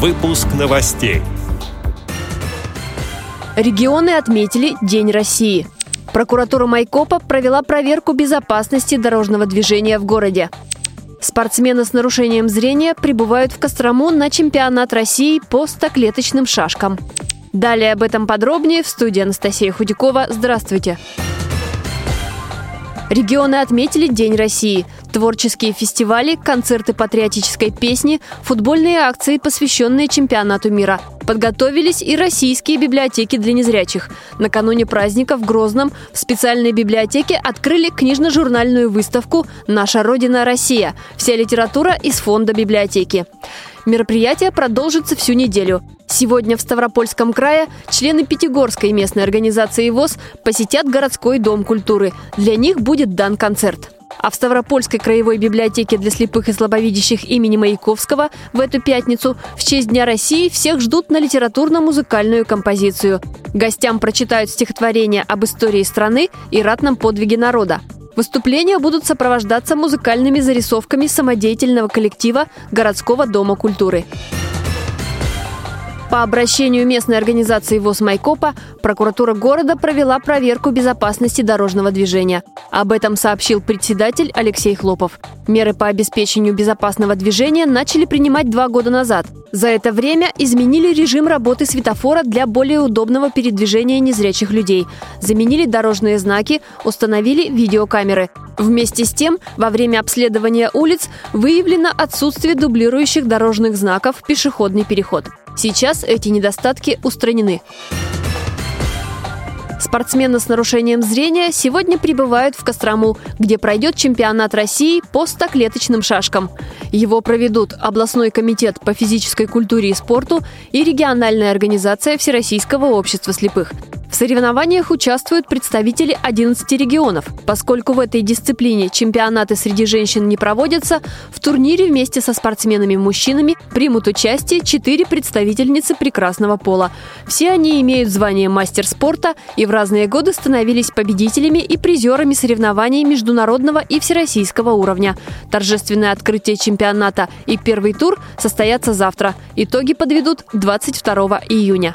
Выпуск новостей. Регионы отметили День России. Прокуратура Майкопа провела проверку безопасности дорожного движения в городе. Спортсмены с нарушением зрения прибывают в Кострому на чемпионат России по стоклеточным шашкам. Далее об этом подробнее в студии Анастасия Худякова. Здравствуйте! Регионы отметили День России. Творческие фестивали, концерты патриотической песни, футбольные акции, посвященные чемпионату мира. Подготовились и российские библиотеки для незрячих. Накануне праздника в Грозном в специальной библиотеке открыли книжно-журнальную выставку «Наша Родина Россия». Вся литература из фонда библиотеки. Мероприятие продолжится всю неделю. Сегодня в Ставропольском крае члены Пятигорской местной организации ВОЗ посетят городской дом культуры. Для них будет дан концерт. А в Ставропольской краевой библиотеке для слепых и слабовидящих имени Маяковского в эту пятницу в честь Дня России всех ждут на литературно-музыкальную композицию. Гостям прочитают стихотворения об истории страны и ратном подвиге народа. Выступления будут сопровождаться музыкальными зарисовками самодеятельного коллектива городского дома культуры. По обращению местной организации ВОЗ Майкопа прокуратура города провела проверку безопасности дорожного движения. Об этом сообщил председатель Алексей Хлопов. Меры по обеспечению безопасного движения начали принимать два года назад. За это время изменили режим работы светофора для более удобного передвижения незрячих людей. Заменили дорожные знаки, установили видеокамеры. Вместе с тем, во время обследования улиц выявлено отсутствие дублирующих дорожных знаков «Пешеходный переход». Сейчас эти недостатки устранены. Спортсмены с нарушением зрения сегодня прибывают в Кострому, где пройдет чемпионат России по стоклеточным шашкам. Его проведут областной комитет по физической культуре и спорту и региональная организация Всероссийского общества слепых. В соревнованиях участвуют представители 11 регионов. Поскольку в этой дисциплине чемпионаты среди женщин не проводятся, в турнире вместе со спортсменами-мужчинами примут участие 4 представительницы прекрасного пола. Все они имеют звание мастер спорта и в разные годы становились победителями и призерами соревнований международного и всероссийского уровня. Торжественное открытие чемпионата и первый тур состоятся завтра. Итоги подведут 22 июня.